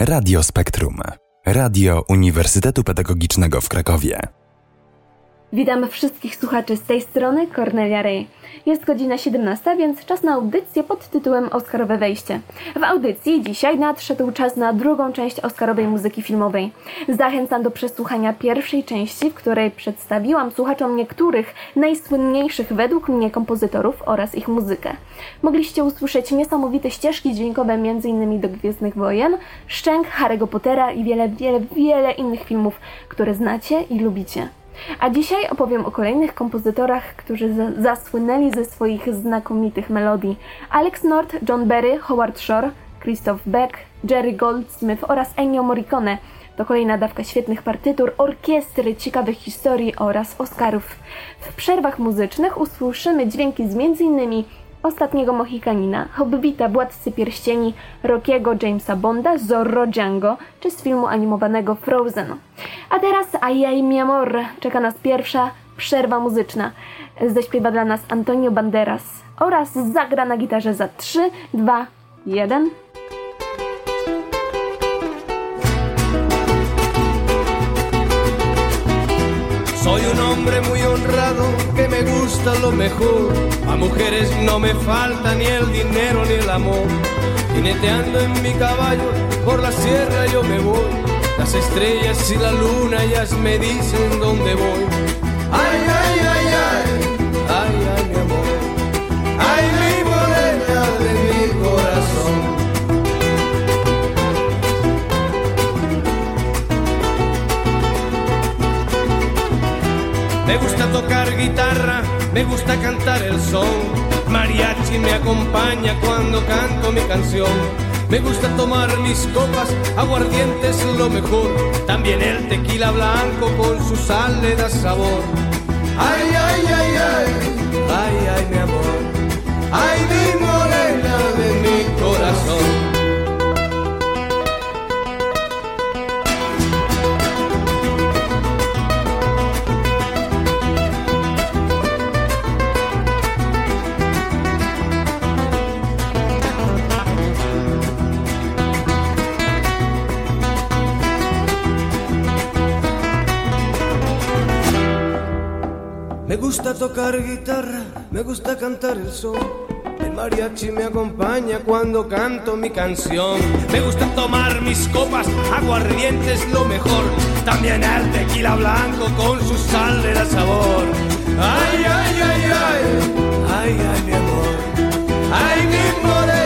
Radio Spektrum. Radio Uniwersytetu Pedagogicznego w Krakowie. Witam wszystkich słuchaczy z tej strony, Cornelia Ray. Jest godzina 17, więc czas na audycję pod tytułem Oscarowe Wejście. W audycji dzisiaj nadszedł czas na drugą część Oscarowej muzyki filmowej. Zachęcam do przesłuchania pierwszej części, w której przedstawiłam słuchaczom niektórych najsłynniejszych według mnie kompozytorów oraz ich muzykę. Mogliście usłyszeć niesamowite ścieżki dźwiękowe m.in. do Gwiezdnych Wojen, Szczęk, Harry'ego Pottera i wiele, wiele, wiele innych filmów, które znacie i lubicie. A dzisiaj opowiem o kolejnych kompozytorach, którzy zasłynęli ze swoich znakomitych melodii. Alex North, John Berry, Howard Shore, Christoph Beck, Jerry Goldsmith oraz Ennio Morricone. To kolejna dawka świetnych partytur, orkiestry, ciekawych historii oraz Oscarów. W przerwach muzycznych usłyszymy dźwięki z m.in. Ostatniego Mohikanina, Hobbita, Władcy Pierścieni, Rockiego Jamesa Bonda, Zorro Django czy z filmu animowanego Frozen. A teraz Ajaj mi amor, czeka nas pierwsza przerwa muzyczna. Zaśpiewa dla nas Antonio Banderas oraz zagra na gitarze za 3, 2, 1... Soy un hombre muy honrado que me gusta lo mejor. A mujeres no me falta ni el dinero ni el amor. Jineteando en mi caballo por la sierra yo me voy. Las estrellas y la luna ellas me dicen dónde voy. Ay, ay, ay, ay, ay, ay, mi amor. Ay, mi morena gusta tocar guitarra, me gusta cantar el son. Mariachi me acompaña cuando canto mi canción. Me gusta tomar mis copas, aguardientes lo mejor. También el tequila blanco con su sal le da sabor. Ay, ay, ay, ay, ay, ay, mi amor. Ay, mi morena de mi corazón. Gusta tocar guitarra, me gusta cantar el son. El mariachi me acompaña cuando canto mi canción. Me gusta tomar mis copas, aguardientes lo mejor. También el tequila blanco con su sal le da sabor. Ay, ay, ay, ay, ay, ay, mi amor. Ay, mi morena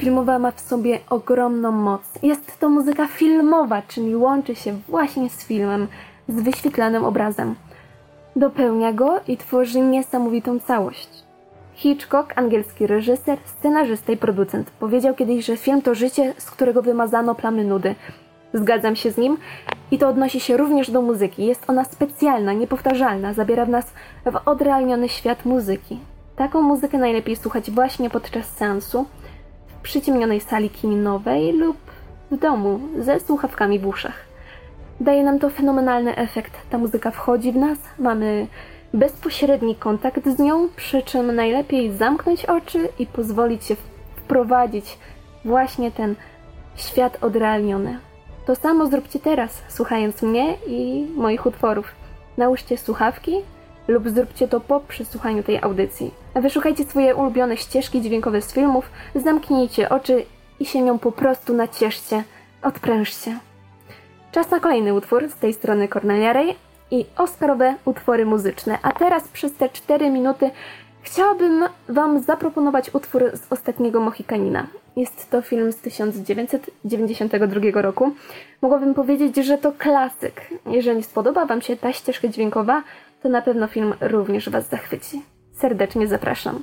filmowa ma w sobie ogromną moc. Jest to muzyka filmowa, czyli łączy się właśnie z filmem, z wyświetlanym obrazem. Dopełnia go i tworzy niesamowitą całość. Hitchcock, angielski reżyser, scenarzysta i producent, powiedział kiedyś, że film to życie, z którego wymazano plamy nudy. Zgadzam się z nim i to odnosi się również do muzyki. Jest ona specjalna, niepowtarzalna, zabiera w nas w odrealniony świat muzyki. Taką muzykę najlepiej słuchać właśnie podczas seansu, przyciemnionej sali kinowej lub w domu ze słuchawkami w uszach. Daje nam to fenomenalny efekt. Ta muzyka wchodzi w nas, mamy bezpośredni kontakt z nią, przy czym najlepiej zamknąć oczy i pozwolić się wprowadzić właśnie ten świat odrealniony. To samo zróbcie teraz, słuchając mnie i moich utworów. Nałóżcie słuchawki lub zróbcie to po przesłuchaniu tej audycji. Wyszukajcie swoje ulubione ścieżki dźwiękowe z filmów, zamknijcie oczy i się nią po prostu nacieszcie, odprężcie. Czas na kolejny utwór z tej strony Cornelia Ray i Oscarowe utwory muzyczne. A teraz przez te 4 minuty chciałabym Wam zaproponować utwór z ostatniego Mohikanina. Jest to film z 1992 roku. Mogłabym powiedzieć, że to klasyk. Jeżeli spodoba Wam się ta ścieżka dźwiękowa, to na pewno film również Was zachwyci. Serdecznie zapraszam.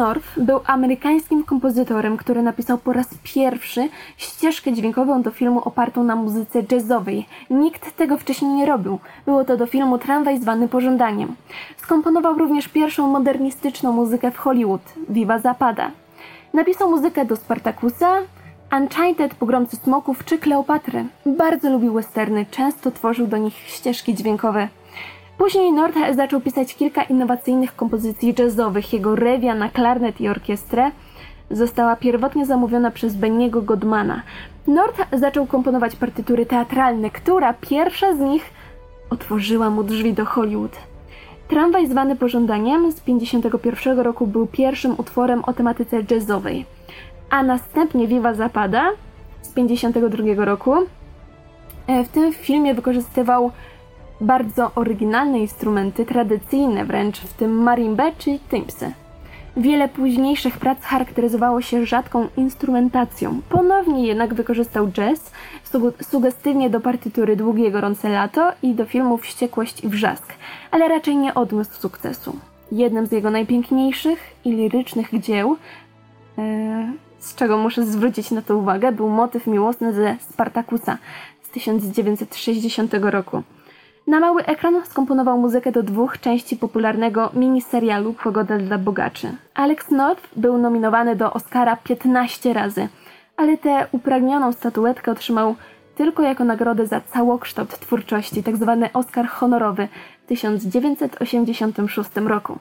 North był amerykańskim kompozytorem, który napisał po raz pierwszy ścieżkę dźwiękową do filmu opartą na muzyce jazzowej. Nikt tego wcześniej nie robił. Było to do filmu Tramwaj zwany pożądaniem. Skomponował również pierwszą modernistyczną muzykę w Hollywood, Viva Zapada. Napisał muzykę do Spartakusa, Uncharted, Pogromcy Smoków czy Kleopatry. Bardzo lubił westerny, często tworzył do nich ścieżki dźwiękowe. Później North zaczął pisać kilka innowacyjnych kompozycji jazzowych. Jego rewia na klarnet i orkiestrę została pierwotnie zamówiona przez Benniego Godmana. North zaczął komponować partytury teatralne, która pierwsza z nich otworzyła mu drzwi do Hollywood. Tramwaj zwany pożądaniem z 1951 roku był pierwszym utworem o tematyce jazzowej, a następnie Viva Zapada z 1952 roku. E, w tym filmie wykorzystywał bardzo oryginalne instrumenty, tradycyjne wręcz, w tym marimbę czy timpsy. Wiele późniejszych prac charakteryzowało się rzadką instrumentacją. Ponownie jednak wykorzystał jazz, sugestywnie do partytury Długie Gorące Lato i do filmów Wściekłość i Wrzask, ale raczej nie odniósł sukcesu. Jednym z jego najpiękniejszych i lirycznych dzieł, e, z czego muszę zwrócić na to uwagę, był motyw miłosny ze Spartakusa z 1960 roku. Na mały ekran skomponował muzykę do dwóch części popularnego miniserialu Pogoda dla bogaczy. Alex North był nominowany do Oscara 15 razy, ale tę upragnioną statuetkę otrzymał tylko jako nagrodę za całokształt twórczości, tzw. Tak Oscar honorowy w 1986 roku.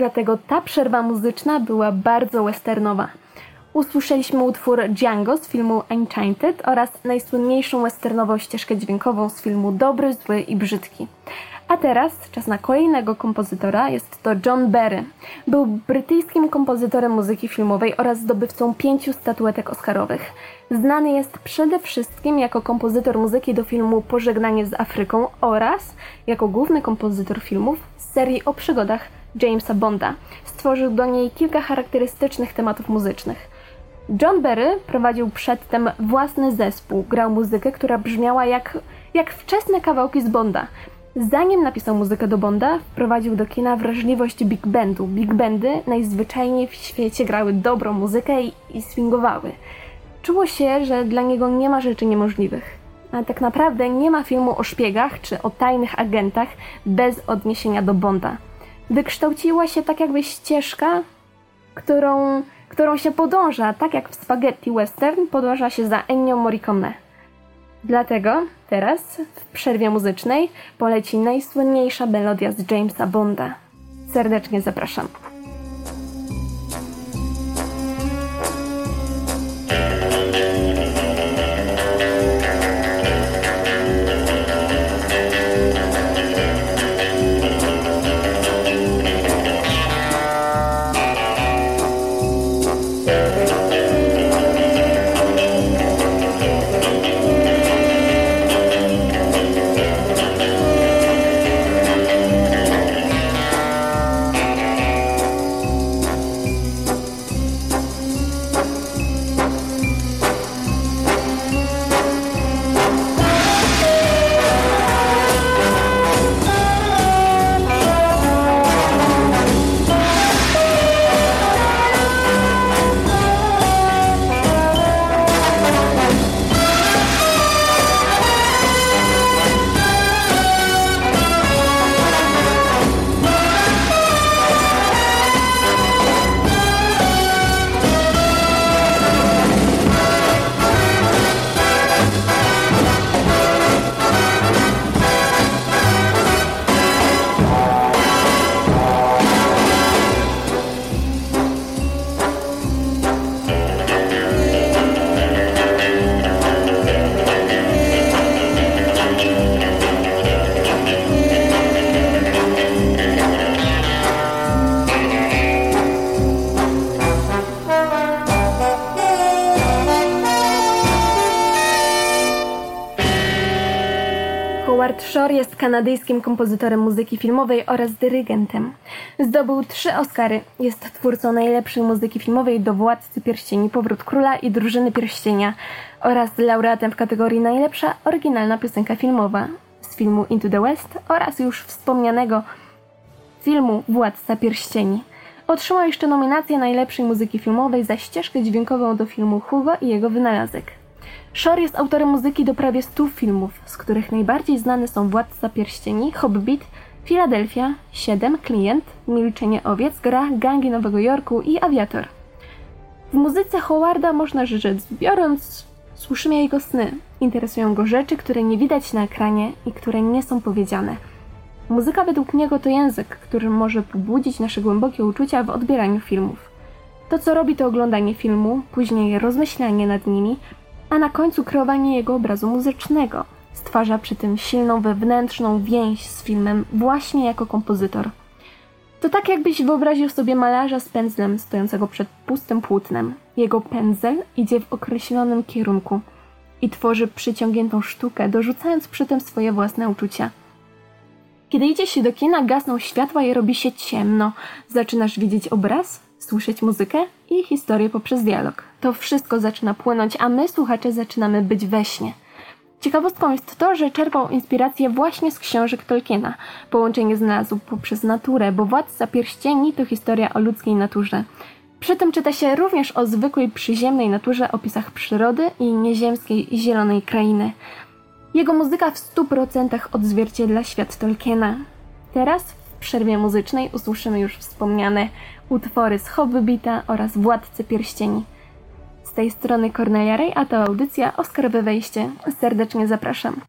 Dlatego ta przerwa muzyczna była bardzo westernowa. Usłyszeliśmy utwór Django z filmu Enchanted oraz najsłynniejszą westernową ścieżkę dźwiękową z filmu Dobry, Zły i Brzydki. A teraz czas na kolejnego kompozytora, jest to John Barry. Był brytyjskim kompozytorem muzyki filmowej oraz zdobywcą pięciu statuetek oscarowych. Znany jest przede wszystkim jako kompozytor muzyki do filmu Pożegnanie z Afryką oraz jako główny kompozytor filmów z serii o przygodach Jamesa Bonda. Stworzył do niej kilka charakterystycznych tematów muzycznych. John Barry prowadził przedtem własny zespół, grał muzykę, która brzmiała jak, jak wczesne kawałki z Bonda. Zanim napisał muzykę do Bonda, wprowadził do kina wrażliwość big bandu. Big bandy najzwyczajniej w świecie grały dobrą muzykę i, i swingowały. Czuło się, że dla niego nie ma rzeczy niemożliwych. A tak naprawdę nie ma filmu o szpiegach czy o tajnych agentach bez odniesienia do Bonda. Wykształciła się tak jakby ścieżka, którą, którą się podąża, tak jak w spaghetti western podąża się za Ennio Morricone. Dlatego teraz, w przerwie muzycznej, poleci najsłynniejsza melodia z Jamesa Bonda. Serdecznie zapraszam. Kanadyjskim kompozytorem muzyki filmowej oraz dyrygentem. Zdobył trzy Oscary. Jest twórcą najlepszej muzyki filmowej do Władcy Pierścieni, Powrót Króla i Drużyny Pierścienia oraz laureatem w kategorii najlepsza oryginalna piosenka filmowa z filmu Into the West oraz już wspomnianego filmu Władca Pierścieni. Otrzymał jeszcze nominację najlepszej muzyki filmowej za ścieżkę dźwiękową do filmu Hugo i jego wynalazek. Shore jest autorem muzyki do prawie 100 filmów, z których najbardziej znane są Władca Pierścieni, Hobbit, Filadelfia, Siedem, Klient, Milczenie Owiec, Gra, Gangi Nowego Jorku i Aviator. W muzyce Howarda można rzec biorąc, słyszymy jego sny. Interesują go rzeczy, które nie widać na ekranie i które nie są powiedziane. Muzyka według niego to język, który może pobudzić nasze głębokie uczucia w odbieraniu filmów. To, co robi to oglądanie filmu, później rozmyślanie nad nimi, a na końcu kreowanie jego obrazu muzycznego. Stwarza przy tym silną wewnętrzną więź z filmem właśnie jako kompozytor. To tak jakbyś wyobraził sobie malarza z pędzlem stojącego przed pustym płótnem. Jego pędzel idzie w określonym kierunku i tworzy przyciągniętą sztukę, dorzucając przy tym swoje własne uczucia. Kiedy idzie się do kina, gasną światła i robi się ciemno. Zaczynasz widzieć obraz, słyszeć muzykę i historię poprzez dialog. To wszystko zaczyna płynąć, a my, słuchacze, zaczynamy być we śnie. Ciekawostką jest to, że czerpał inspirację właśnie z książek Tolkiena. Połączenie znalazł poprzez naturę, bo Władca Pierścieni to historia o ludzkiej naturze. Przy tym czyta się również o zwykłej przyziemnej naturze, opisach przyrody i nieziemskiej zielonej krainy. Jego muzyka w 100% odzwierciedla świat Tolkiena. Teraz w przerwie muzycznej usłyszymy już wspomniane utwory z Hobbita oraz Władcy Pierścieni. Tej strony Cornelia Ray, a to audycja Oscarowe Wejście. Serdecznie zapraszam.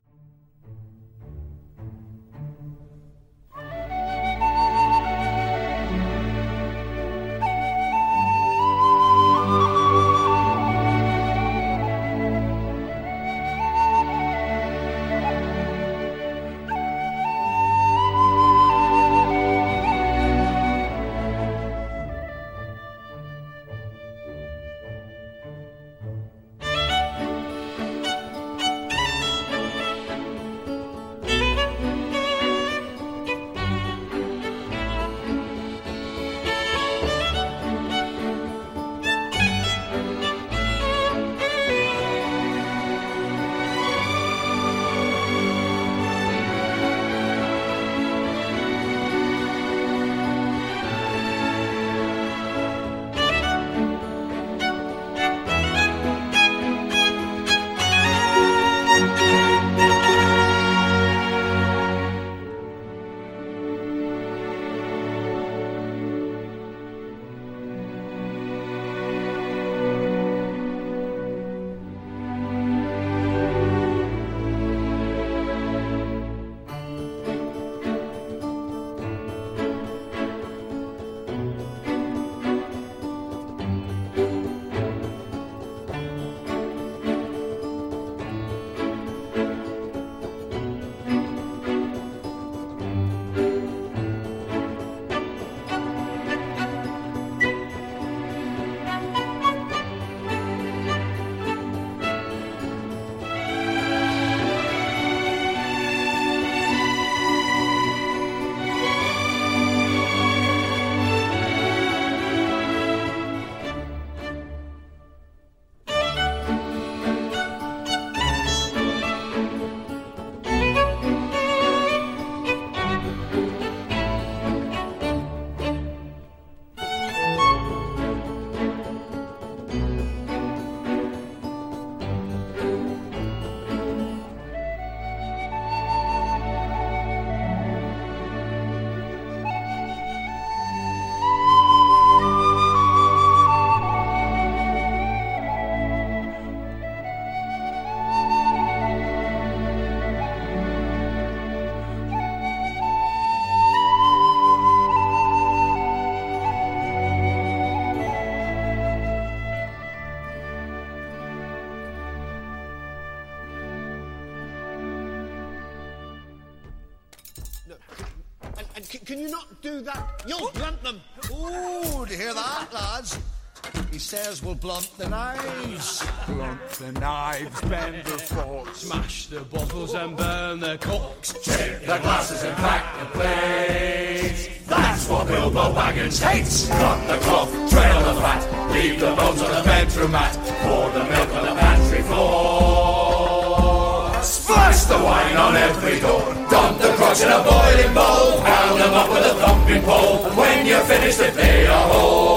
Do that? You'll blunt them. Ooh, do you hear that, lads? He says we'll blunt the knives. Blunt the knives, bend the forks. Smash the bottles and burn the corks. Tip the glasses and crack the plates. That's what Bilbo Baggins hates. Cut the cloth, trail the fat, leave the bones on the bedroom mat, pour the milk on the pantry floor. Splash the wine on every door, dump a boiling bowl, pound them up with a thumping pole, and when you're finished they pay a hole.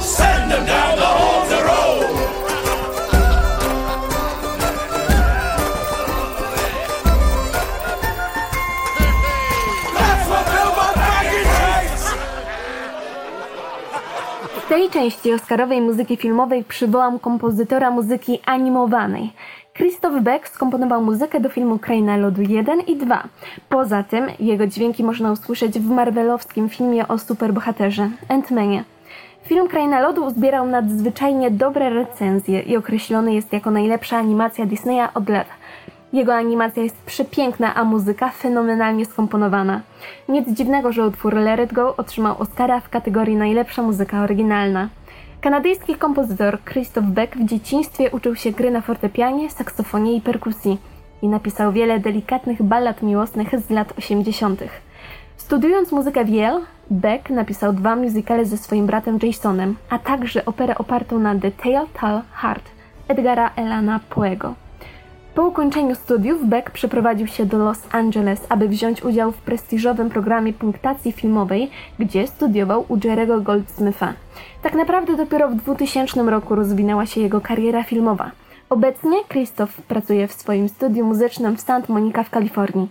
Send them down the halter road. That's what. W tej części Oscarowej muzyki filmowej przywołam kompozytora muzyki animowanej. Christoph Beck skomponował muzykę do filmu Kraina Lodu 1 i 2. Poza tym jego dźwięki można usłyszeć w marvelowskim filmie o superbohaterze Ant-Manie. Film Kraina Lodu uzbierał nadzwyczajnie dobre recenzje i określony jest jako najlepsza animacja Disneya od lat. Jego animacja jest przepiękna, a muzyka fenomenalnie skomponowana. Nic dziwnego, że utwór Let It Go otrzymał Oscara w kategorii najlepsza muzyka oryginalna. Kanadyjski kompozytor Christoph Beck w dzieciństwie uczył się gry na fortepianie, saksofonie i perkusji i napisał wiele delikatnych ballad miłosnych z lat 80. Studiując muzykę w Yale, Beck napisał dwa musicale ze swoim bratem Jasonem, a także operę opartą na The Tale Tall Heart Edgara Elana Poego. Po ukończeniu studiów Beck przeprowadził się do Los Angeles, aby wziąć udział w prestiżowym programie punktacji filmowej, gdzie studiował u Jerego Goldsmitha. Tak naprawdę dopiero w 2000 roku rozwinęła się jego kariera filmowa. Obecnie Christoph pracuje w swoim studiu muzycznym w Santa Monica w Kalifornii.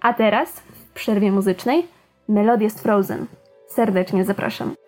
A teraz, w przerwie muzycznej, melodię z Frozen. Serdecznie zapraszam.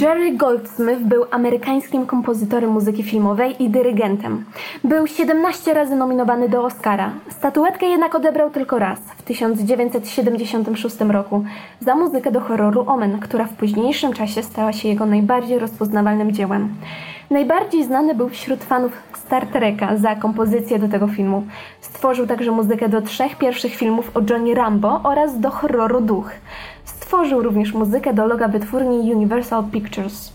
Jerry Goldsmith był amerykańskim kompozytorem muzyki filmowej i dyrygentem. Był 17 razy nominowany do Oscara. Statuetkę jednak odebrał tylko raz, w 1976 roku, za muzykę do horroru Omen, która w późniejszym czasie stała się jego najbardziej rozpoznawalnym dziełem. Najbardziej znany był wśród fanów Star Treka za kompozycję do tego filmu. Stworzył także muzykę do trzech pierwszych filmów o Johnny Rambo oraz do horroru Duch. Stworzył również muzykę do loga wytwórni Universal Pictures.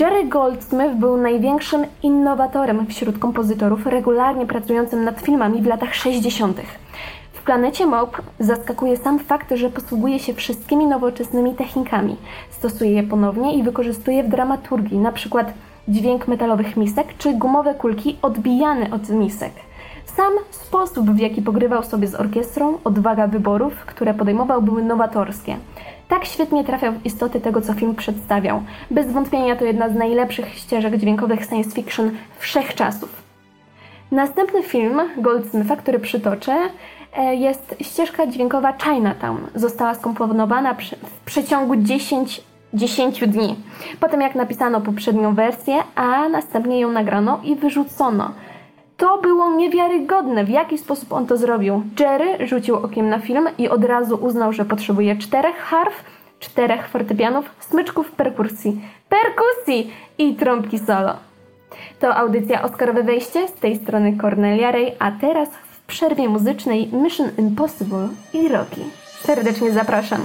Jerry Goldsmith był największym innowatorem wśród kompozytorów regularnie pracującym nad filmami w latach 60. W Planecie Maup zaskakuje sam fakt, że posługuje się wszystkimi nowoczesnymi technikami. Stosuje je ponownie i wykorzystuje w dramaturgii, przykład dźwięk metalowych misek czy gumowe kulki odbijane od misek. Sam sposób, w jaki pogrywał sobie z orkiestrą, odwaga wyborów, które podejmował, były nowatorskie. Tak świetnie trafiał w istoty tego, co film przedstawiał. Bez wątpienia to jedna z najlepszych ścieżek dźwiękowych science fiction wszechczasów. Następny film Goldsmitha, który przytoczę, e, jest ścieżka dźwiękowa Chinatown. Została skomponowana w przeciągu 10 10 dni. Potem jak napisano poprzednią wersję, a następnie ją nagrano i wyrzucono. To było niewiarygodne, w jaki sposób on to zrobił. Jerry rzucił okiem na film i od razu uznał, że potrzebuje czterech harf, czterech fortepianów, smyczków perkusji, perkusji i trąbki solo. To audycja Oscarowe Wejście, z tej strony Cornelia Ray, a teraz w przerwie muzycznej Mission Impossible i Rocky. Serdecznie zapraszam.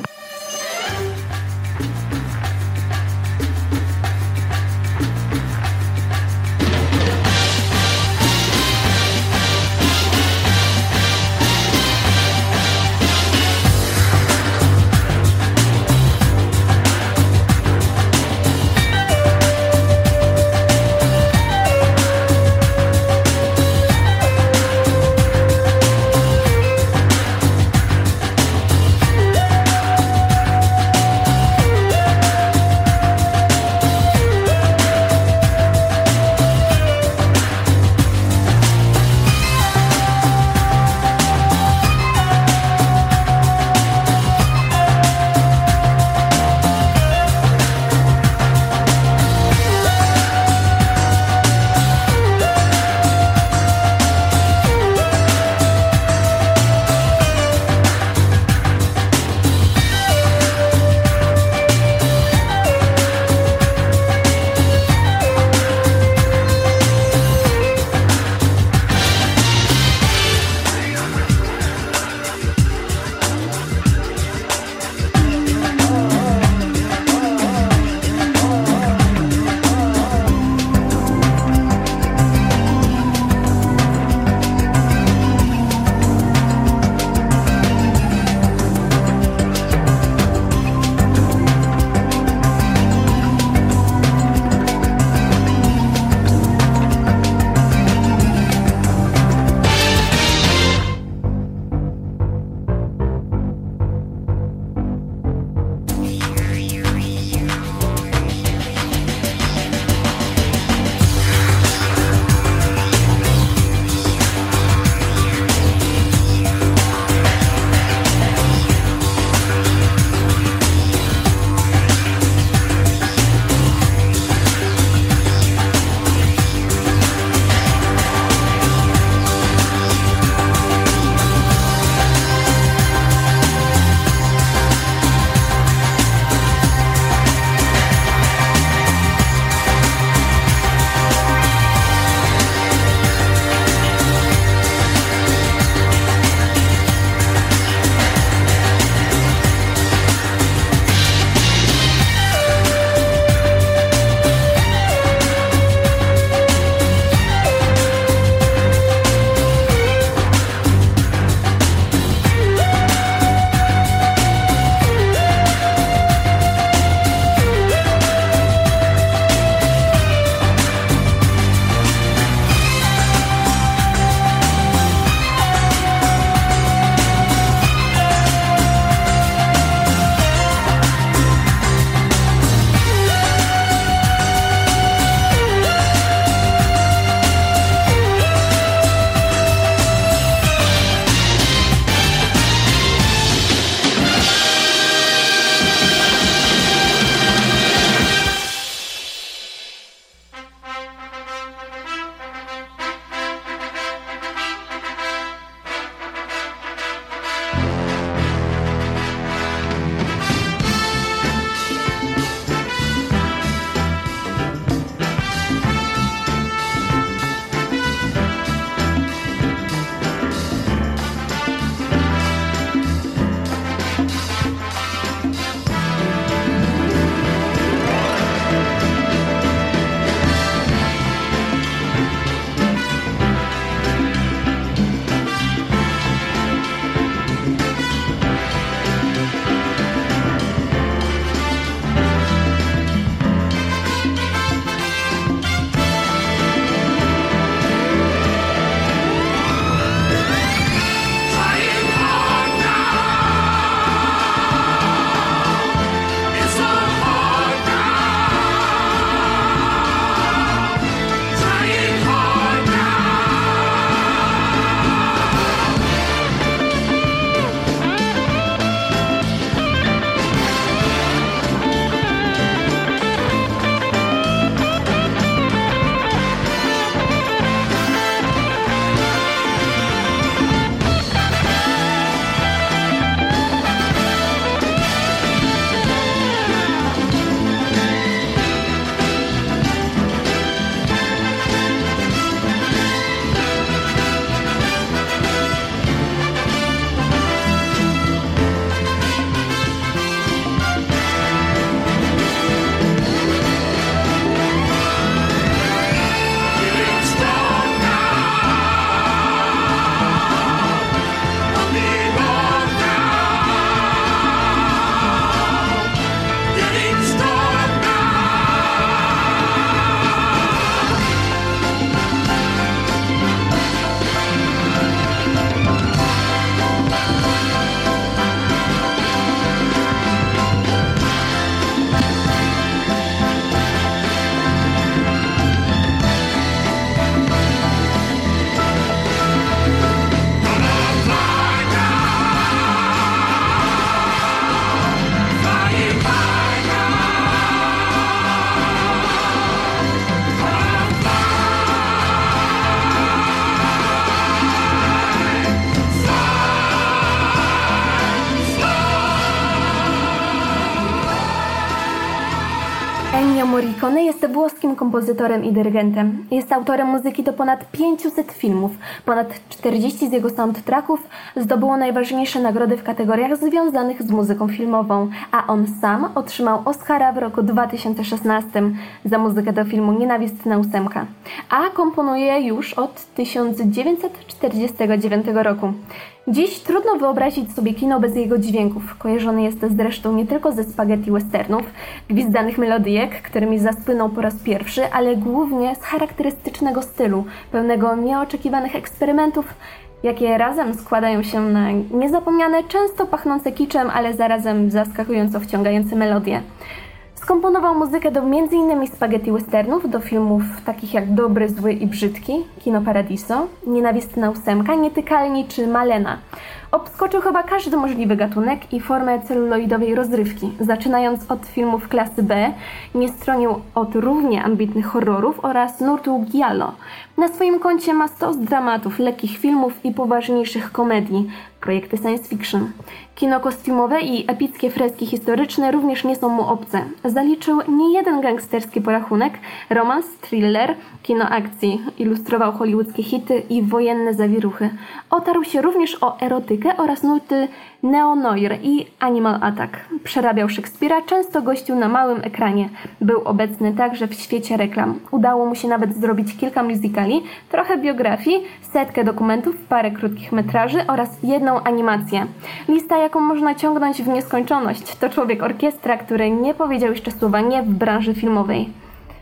Jest włoskim kompozytorem i dyrygentem. Jest autorem muzyki do ponad 500 filmów. Ponad 40 z jego soundtracków zdobyło najważniejsze nagrody w kategoriach związanych z muzyką filmową, a on sam otrzymał Oscara w roku 2016 za muzykę do filmu Nienawistna ósemka, a komponuje już od 1949 roku. Dziś trudno wyobrazić sobie kino bez jego dźwięków. Kojarzony jest zresztą nie tylko ze spaghetti westernów, gwizdanych melodyjek, którymi zaspłynął po raz pierwszy, ale głównie z charakterystycznego stylu, pełnego nieoczekiwanych eksperymentów, jakie razem składają się na niezapomniane, często pachnące kiczem, ale zarazem zaskakująco wciągające melodie. Skomponował muzykę do m.in. spaghetti westernów, do filmów takich jak Dobry, Zły i Brzydki, Kino Paradiso, Nienawistna ósemka, Nietykalni czy Malena. Obskoczył chyba każdy możliwy gatunek i formę celuloidowej rozrywki, zaczynając od filmów klasy B, nie stronił od równie ambitnych horrorów oraz nurtu giallo. Na swoim koncie ma stos dramatów, lekkich filmów i poważniejszych komedii, projekty science fiction. Kino kostiumowe i epickie freski historyczne również nie są mu obce. Zaliczył nie jeden gangsterski porachunek, romans, thriller, kino akcji, ilustrował hollywoodzkie hity i wojenne zawiruchy. Otarł się również o erotykę oraz nuty neo-noir i animal attack. Przerabiał Szekspira, często gościł na małym ekranie. Był obecny także w świecie reklam. Udało mu się nawet zrobić kilka musicali, trochę biografii, setkę dokumentów, parę krótkich metraży oraz jedną animację. Lista, jaką można ciągnąć w nieskończoność, to człowiek orkiestra, który nie powiedział jeszcze słowa nie w branży filmowej.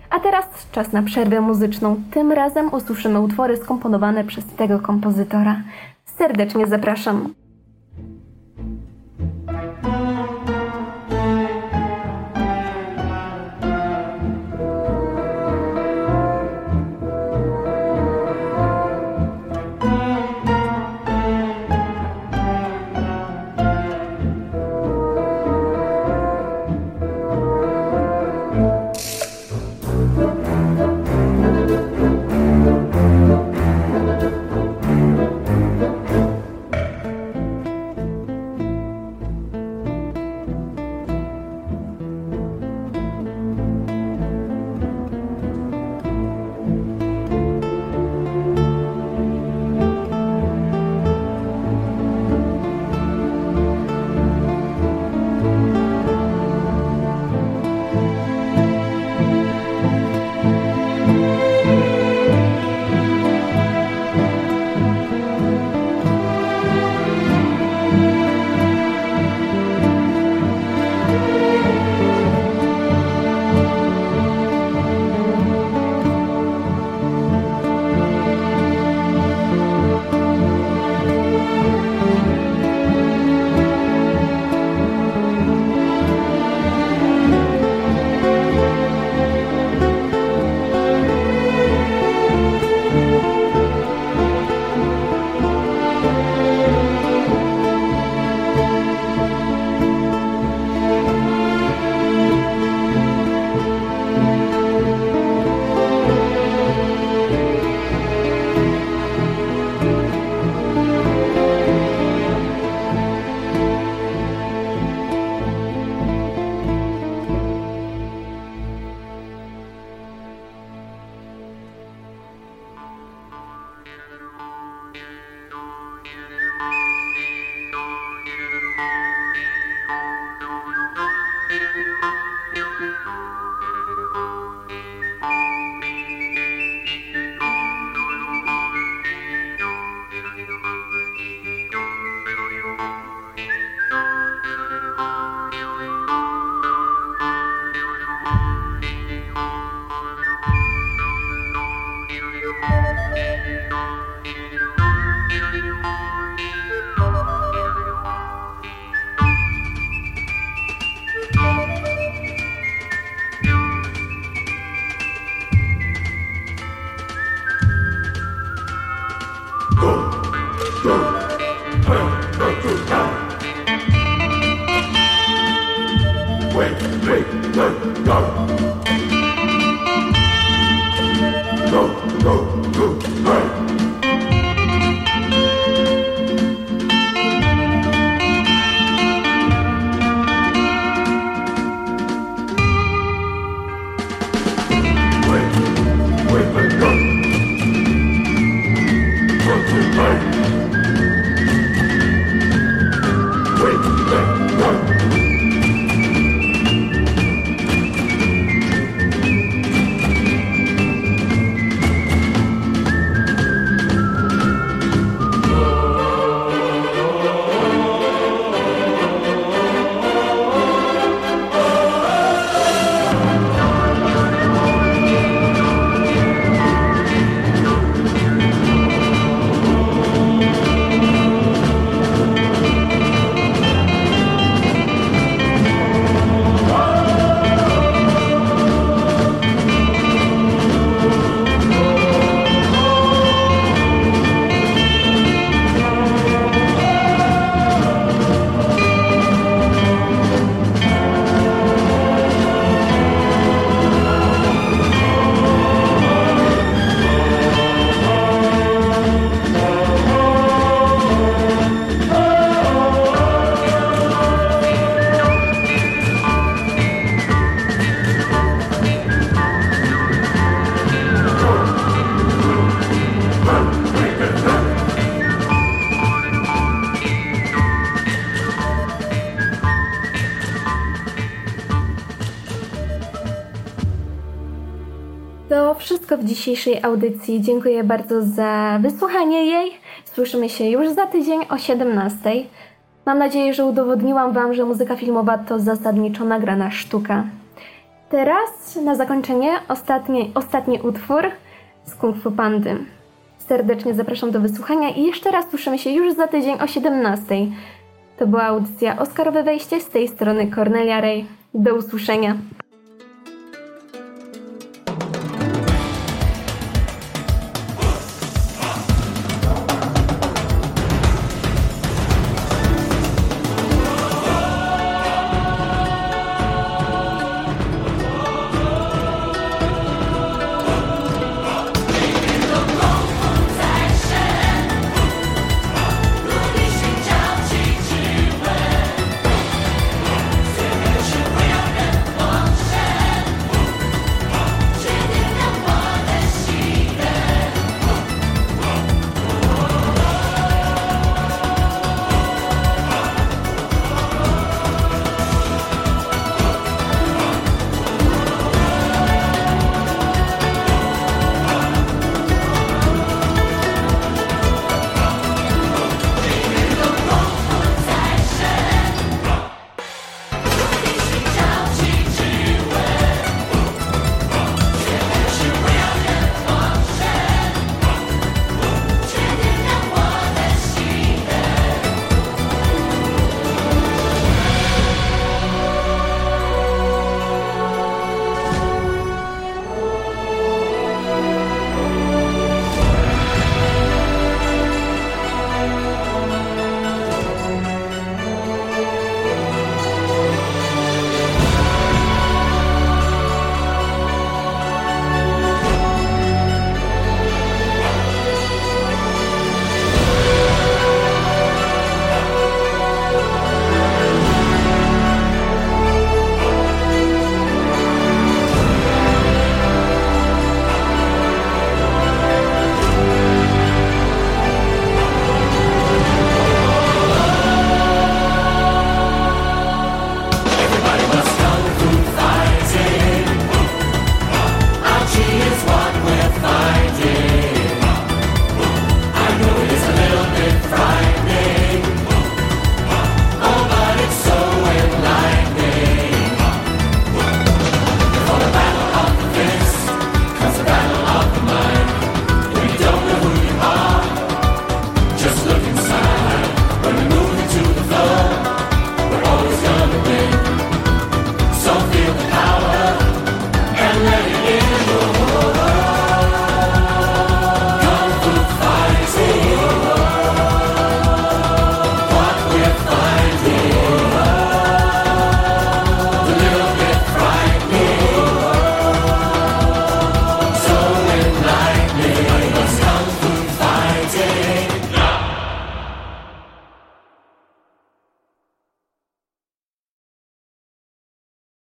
A teraz czas na przerwę muzyczną. Tym razem usłyszymy utwory skomponowane przez tego kompozytora. Serdecznie zapraszam. dzisiejszej audycji. Dziękuję bardzo za wysłuchanie jej. Słyszymy się już za tydzień o 17:00. Mam nadzieję, że udowodniłam Wam, że muzyka filmowa to zasadniczo nagrana sztuka. Teraz na zakończenie ostatni, ostatni utwór z Kung Fu Pandy. Serdecznie zapraszam do wysłuchania i jeszcze raz słyszymy się już za tydzień o 17:00. To była audycja Oscarowe Wejście z tej strony Cornelia Rej. Do usłyszenia.